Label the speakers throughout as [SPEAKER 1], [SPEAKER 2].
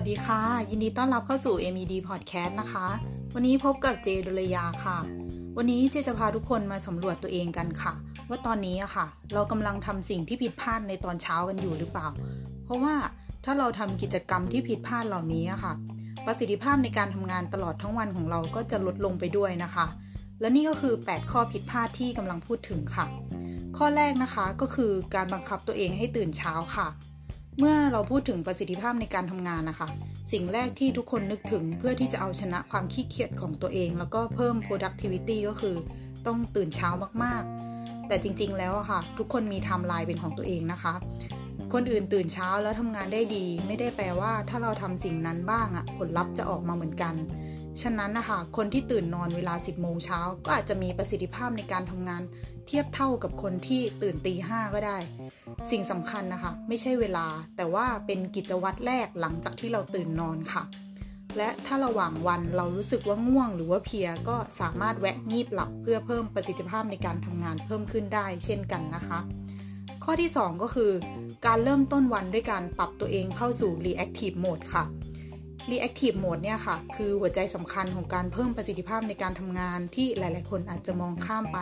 [SPEAKER 1] วัสดีค่ะ ยินดีต้อนรับเข้าสู่ MED Podcast นะคะ วันนี้พบกับเจดุลยาค่ะ วันนี้เจจะพาทุกคนมาสำรวจตัวเองกันค่ะ ว่าตอนนี้อะค่ะ เรากำลังทำสิ่งที่ผิดพลาดในตอนเช้ากันอยู่หรือเปล่า เพราะว่าถ้าเราทำกิจกรรมที่ผิดพลาดเหล่านี้อะค่ะ ประสิทธิภาพในการทำงานตลอดทั้งวันของเราก็จะลดลงไปด้วยนะคะ และนี่ก็คือ 8 ข้อผิดพลาดที่กำลังพูดถึงค่ะ ข้อแรกนะคะก็คือการบังคับตัวเองให้ตื่นเช้าค่ะ เมื่อเราพูดถึงประสิทธิภาพในการทำงานนะคะ สิ่งแรกที่ทุกคนนึกถึงเพื่อที่จะเอาชนะความขี้เกียจของตัวเอง แล้วก็เพิ่ม productivity ก็คือ ต้องตื่นเช้ามากๆ แต่จริงๆแล้วอะค่ะ ทุกคนมีไทม์ไลน์เป็นของตัวเองนะคะ คนอื่นตื่นเช้าแล้วทำงานได้ดี ไม่ได้แปลว่าถ้าเราทำสิ่งนั้นบ้างอะผลลัพธ์จะออกมาเหมือนกัน ฉะนั้นนะคะคนที่ตื่นนอนเวลา 10 โมงเช้าก็อาจจะมีประสิทธิภาพในการทำงาน เทียบเท่ากับคนที่ตื่นตีห้าก็ได้ สิ่งสำคัญนะคะ ไม่ใช่เวลา แต่ว่าเป็นกิจวัตรแรกหลังจากที่เราตื่นนอนค่ะ และถ้าระหว่างวันเรารู้สึกว่าง่วงหรือว่าเพลียก็สามารถแวะงีบหลับเพื่อเพิ่มประสิทธิภาพในการทำงานเพิ่มขึ้นได้ เช่นกันนะคะ ข้อที่ 2 ก็คือ การเริ่มต้นวันด้วยการปรับตัวเองเข้าสู่ reactive mode ค่ะ reactive mode เนี่ยค่ะ คือหัวใจสำคัญของการเพิ่มประสิทธิภาพในการทำงานที่หลาย ๆ คนอาจจะมองข้ามไป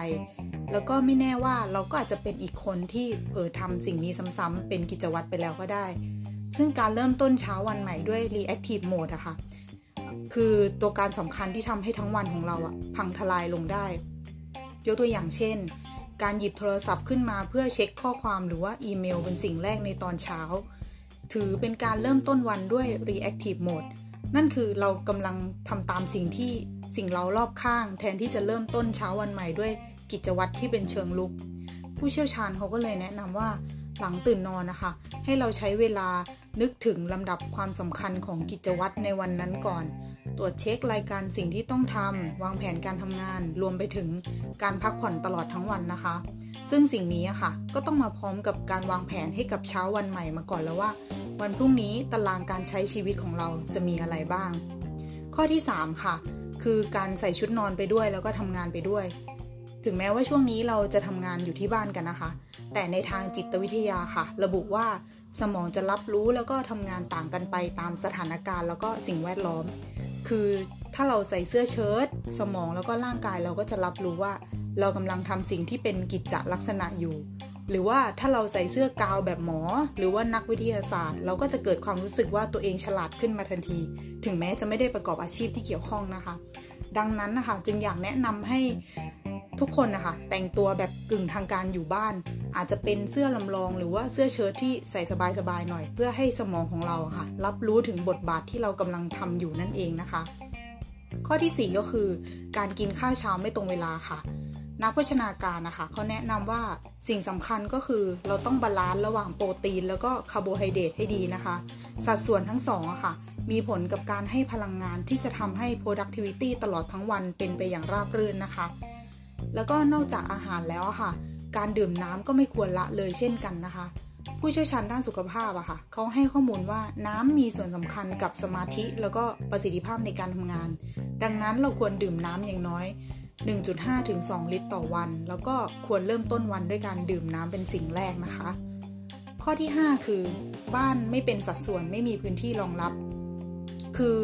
[SPEAKER 1] แล้วก็ไม่แน่ว่าเราก็อาจจะเป็นอีกคนที่เออทำสิ่งนี้ซ้ำๆเป็นกิจวัตรไปแล้วก็ได้ ซึ่งการเริ่มต้นเช้าวันใหม่ด้วย reactive mode อะค่ะ คือตัวการสำคัญที่ทำให้ทั้งวันของเราอะพังทลายลงได้ ยกตัวอย่างเช่น การหยิบโทรศัพท์ขึ้นมาเพื่อเช็คข้อความหรือว่าอีเมลเป็นสิ่งแรกในตอนเช้า ถือเป็นการเริ่มต้นวันด้วย reactive mode นั่นคือเรากำลังทำตามสิ่งที่สิ่งเรารอบข้าง แทนที่จะเริ่มต้นเช้าวันใหม่ด้วยกิจวัตรที่เป็นเชิงลุก ผู้เชี่ยวชาญเขาก็เลยแนะนำว่าหลังตื่นนอนนะคะ ให้เราใช้เวลานึกถึงลำดับความสำคัญของกิจวัตรในวันนั้นก่อน ตรวจเช็ครายการสิ่งที่ต้องทำวางแผนการทำงาน รวมไปถึงการพักผ่อนตลอดทั้งวันนะคะ ซึ่งสิ่งนี้ค่ะ ก็ต้องมาพร้อมกับการวางแผนให้กับเช้าวันใหม่มาก่อนแล้วว่า วันพรุ่งนี้ตารางการใช้ชีวิตของเราจะมีอะไรบ้าง ข้อที่ 3 ค่ะ คือการใส่ชุดนอนไปด้วยแล้วก็ทำงานไปด้วย ถึงแม้ว่าช่วงนี้เราจะทำงานอยู่ที่บ้านกันนะคะ แต่ในทางจิตวิทยาค่ะ ระบุว่าสมองจะรับรู้แล้วก็ทำงานต่างกันไปตามสถานการณ์แล้วก็สิ่งแวดล้อม คือถ้าเราใส่เสื้อเชิ้ตสมองแล้วก็ร่างกายเราก็จะรับรู้ว่า เรากำลังทำสิ่งที่เป็นกิจจลักษณะอยู่ หรือว่าถ้าเราใส่เสื้อกาวแบบหมอ หรือว่านักวิทยาศาสตร์ เราก็จะเกิดความรู้สึกว่าตัวเองฉลาดขึ้นมาทันที ถึงแม้จะไม่ได้ประกอบอาชีพที่เกี่ยวข้องนะคะ ดังนั้นนะคะจึงอยากแนะนำให้ทุกคนนะคะแต่งตัวแบบกึ่งทางการอยู่บ้าน อาจจะเป็นเสื้อลำลองหรือว่าเสื้อเชิ้ตที่ใส่สบายๆหน่อย เพื่อให้สมองของเราค่ะ รับรู้ถึงบทบาทที่เรากำลังทำอยู่นั่นเองนะคะ ข้อที่ 4 ก็คือ การกินข้าวเช้าไม่ตรงเวลาค่ะ นักโภชนาการนะคะเขาแนะนำว่าสิ่งสำคัญก็คือเราต้อง balance ระหว่างโปรตีน แล้วก็คาร์โบไฮเดรตให้ดีนะคะ สัดส่วนทั้งสองอะค่ะ มีผลกับการให้พลังงานที่จะทำให้ productivity ตลอดทั้งวันเป็นไปอย่างราบรื่นนะคะ แล้วก็นอกจากอาหารแล้วค่ะ การดื่มน้ำก็ไม่ควรละเลยเช่นกันนะคะ ผู้เชี่ยวชาญด้านสุขภาพอะค่ะเขาให้ข้อมูลว่าน้ำมีส่วนสำคัญกับสมาธิ แล้วก็ประสิทธิภาพในการทำงาน ดังนั้นเราควรดื่มน้ำอย่างน้อย 1.5 ถึง 2 ลิตรต่อวัน แล้วก็ควรเริ่มต้นวันด้วยการดื่มน้ำเป็นสิ่งแรกนะคะ ข้อที่ 5 คือ บ้านไม่เป็นสัดส่วนไม่มีพื้นที่รองรับ คือ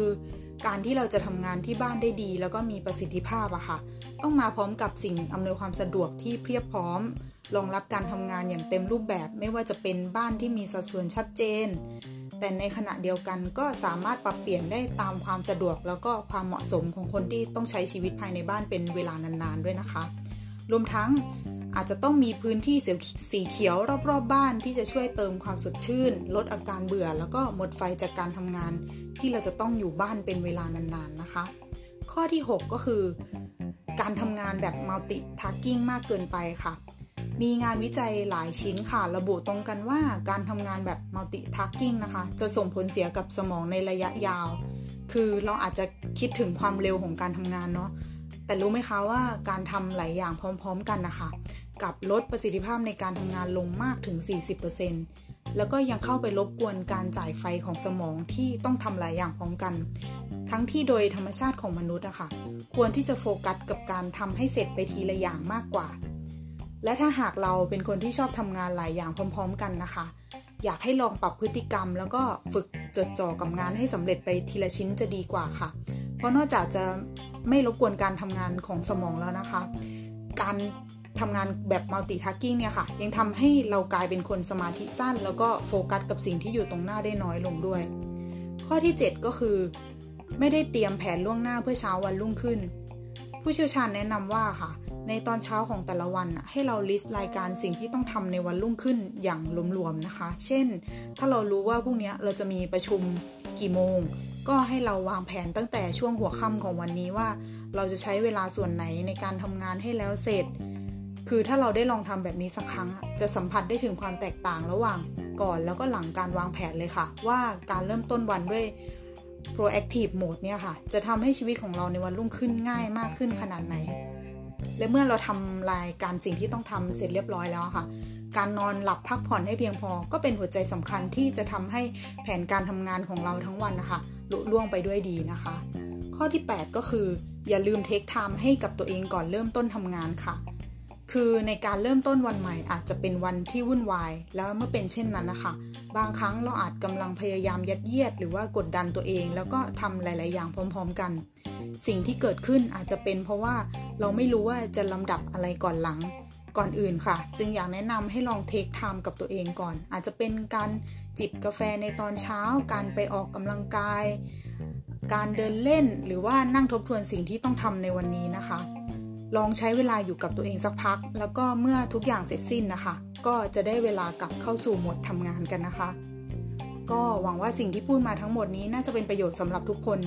[SPEAKER 1] การที่เราจะทำงานที่บ้านได้ดี แล้วก็มีประสิทธิภาพอะค่ะ ต้องมาพร้อมกับสิ่งอำนวยความสะดวกที่เพียบพร้อมรองรับการทำงานอย่างเต็มรูปแบบ ไม่ว่าจะเป็นบ้านที่มีสัดส่วนชัดเจน แต่ในขณะเดียวกันก็สามารถปรับเปลี่ยนได้ตามความสะดวก แล้วก็ความเหมาะสมของคนที่ต้องใช้ชีวิตภายในบ้านเป็นเวลานานๆด้วยนะคะ รวมทั้งอาจจะต้องมีพื้นที่สีเขียวรอบๆบ้านที่จะช่วยเติมความสดชื่น ลดอาการเบื่อ แล้วก็หมดไฟจากการทำงาน ที่เราจะต้องอยู่บ้านเป็นเวลานานๆนะคะ ข้อที่ 6 ก็คือ การทำงานแบบ multitasking มากเกินไปค่ะ มีงานวิจัยหลายชิ้นค่ะ ระบุตรงกันว่าการทำงานแบบ multitasking นะคะ จะส่งผลเสียกับสมองในระยะยาว คือเราอาจจะคิดถึงความเร็วของการทำงานเนาะแต่รู้ไหมคะว่าการทำหลายอย่างพร้อม ๆ กันนะคะ กับลดประสิทธิภาพในการทำงานลงมากถึง 40%แล้วก็ยังเข้าไปรบกวนการจ่ายไฟของสมองที่ต้องทำหลายอย่างพร้อมกัน ทั้งที่โดยธรรมชาติของมนุษย์อะค่ะควรที่จะโฟกัสกับการทำให้เสร็จไปทีละอย่างมากกว่า และถ้าหากเราเป็นคนที่ชอบทำงานหลายอย่างพร้อม ๆ กันนะคะ อยากให้ลองปรับพฤติกรรม แล้วก็ฝึกจดจ่อกับงานให้สำเร็จไปทีละชิ้นจะดีกว่าค่ะ เพราะนอกจากจะไม่รบกวนการทำงานของสมองแล้วนะคะ การทำงานแบบ multitasking เนี่ยค่ะ ยังทำให้เรากลายเป็นคนสมาธิสั้น แล้วก็โฟกัสกับสิ่งที่อยู่ตรงหน้าได้น้อยลงด้วย ข้อที่ 7 ก็คือ ไม่ได้เตรียมแผนล่วงหน้าเพื่อเช้าวันรุ่งขึ้น ผู้เชี่ยวชาญแนะนำว่าค่ะ ในตอนเช้าของแต่ละวันให้เรา list รายการสิ่งที่ต้องทำในวันรุ่งขึ้นอย่างรวมๆนะคะ เช่น ถ้าเรารู้ว่าพรุ่งนี้เราจะมีประชุมกี่โมง ก็ให้เราวางแผนตั้งแต่ช่วงหัวค่ำของวันนี้ว่า เราจะใช้เวลาส่วนไหนในการทำงานให้แล้วเสร็จ คือถ้าเราได้ลองทำแบบนี้สักครั้ง จะสัมผัสได้ถึงความแตกต่างระหว่างก่อนแล้วก็หลังการวางแผนเลยค่ะ ว่าการเริ่มต้นวันด้วย proactive mode เนี่ยค่ะ จะทำให้ชีวิตของเราในวันรุ่งขึ้นง่ายมากขึ้นขนาดไหน และเมื่อเราทำรายการสิ่งที่ต้องทำเสร็จเรียบร้อยแล้วค่ะ การนอนหลับพักผ่อนให้เพียงพอ ก็เป็นหัวใจสำคัญที่จะทำให้แผนการทำงานของเราทั้งวันนะคะลุล่วงไปด้วยดีนะคะ ข้อที่ 8 ก็คือ อย่าลืมเทคไทม์ให้กับตัวเองก่อนเริ่มต้นทำงานค่ะ คือในการเริ่มต้นวันใหม่อาจจะเป็นวันที่วุ่นวาย แล้วเมื่อเป็นเช่นนั้นนะคะ บางครั้งเราอาจกำลังพยายามยัดเยียด หรือว่ากดดันตัวเอง แล้วก็ทำหลาย ๆ อย่างพร้อม ๆ กัน สิ่งที่เกิดขึ้นอาจจะเป็นเพราะว่าเราไม่รู้ว่าจะลำดับอะไรก่อนหลังก่อนอื่นค่ะ จึงอยากแนะนำให้ลองเทคไทม์กับตัวเองก่อน อาจจะเป็นการจิบกาแฟในตอนเช้า การไปออกกำลังกาย การเดินเล่นหรือว่านั่งทบทวนสิ่งที่ต้องทำในวันนี้นะคะ ลองใช้เวลาอยู่กับตัวเองสักพัก แล้วก็เมื่อทุกอย่างเสร็จสิ้นนะคะ ก็จะได้เวลากลับเข้าสู่โหมดทำงานกันนะคะ ก็หวังว่าสิ่งที่พูดมาทั้งหมดนี้น่าจะเป็นประโยชน์สำหรับทุกคน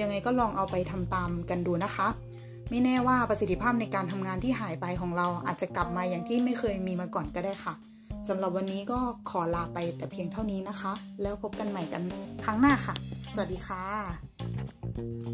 [SPEAKER 1] ยังไงก็ลองเอาไปทำตามกันดูนะคะ ไม่แน่ว่าประสิทธิภาพในการทำงานที่หายไปของเราอาจจะกลับมาอย่างที่ไม่เคยมีมาก่อนก็ได้ค่ะสำหรับวันนี้ก็ขอลาไปแต่เพียงเท่านี้นะคะ แล้วพบกันใหม่กันครั้งหน้าค่ะ สวัสดีค่ะ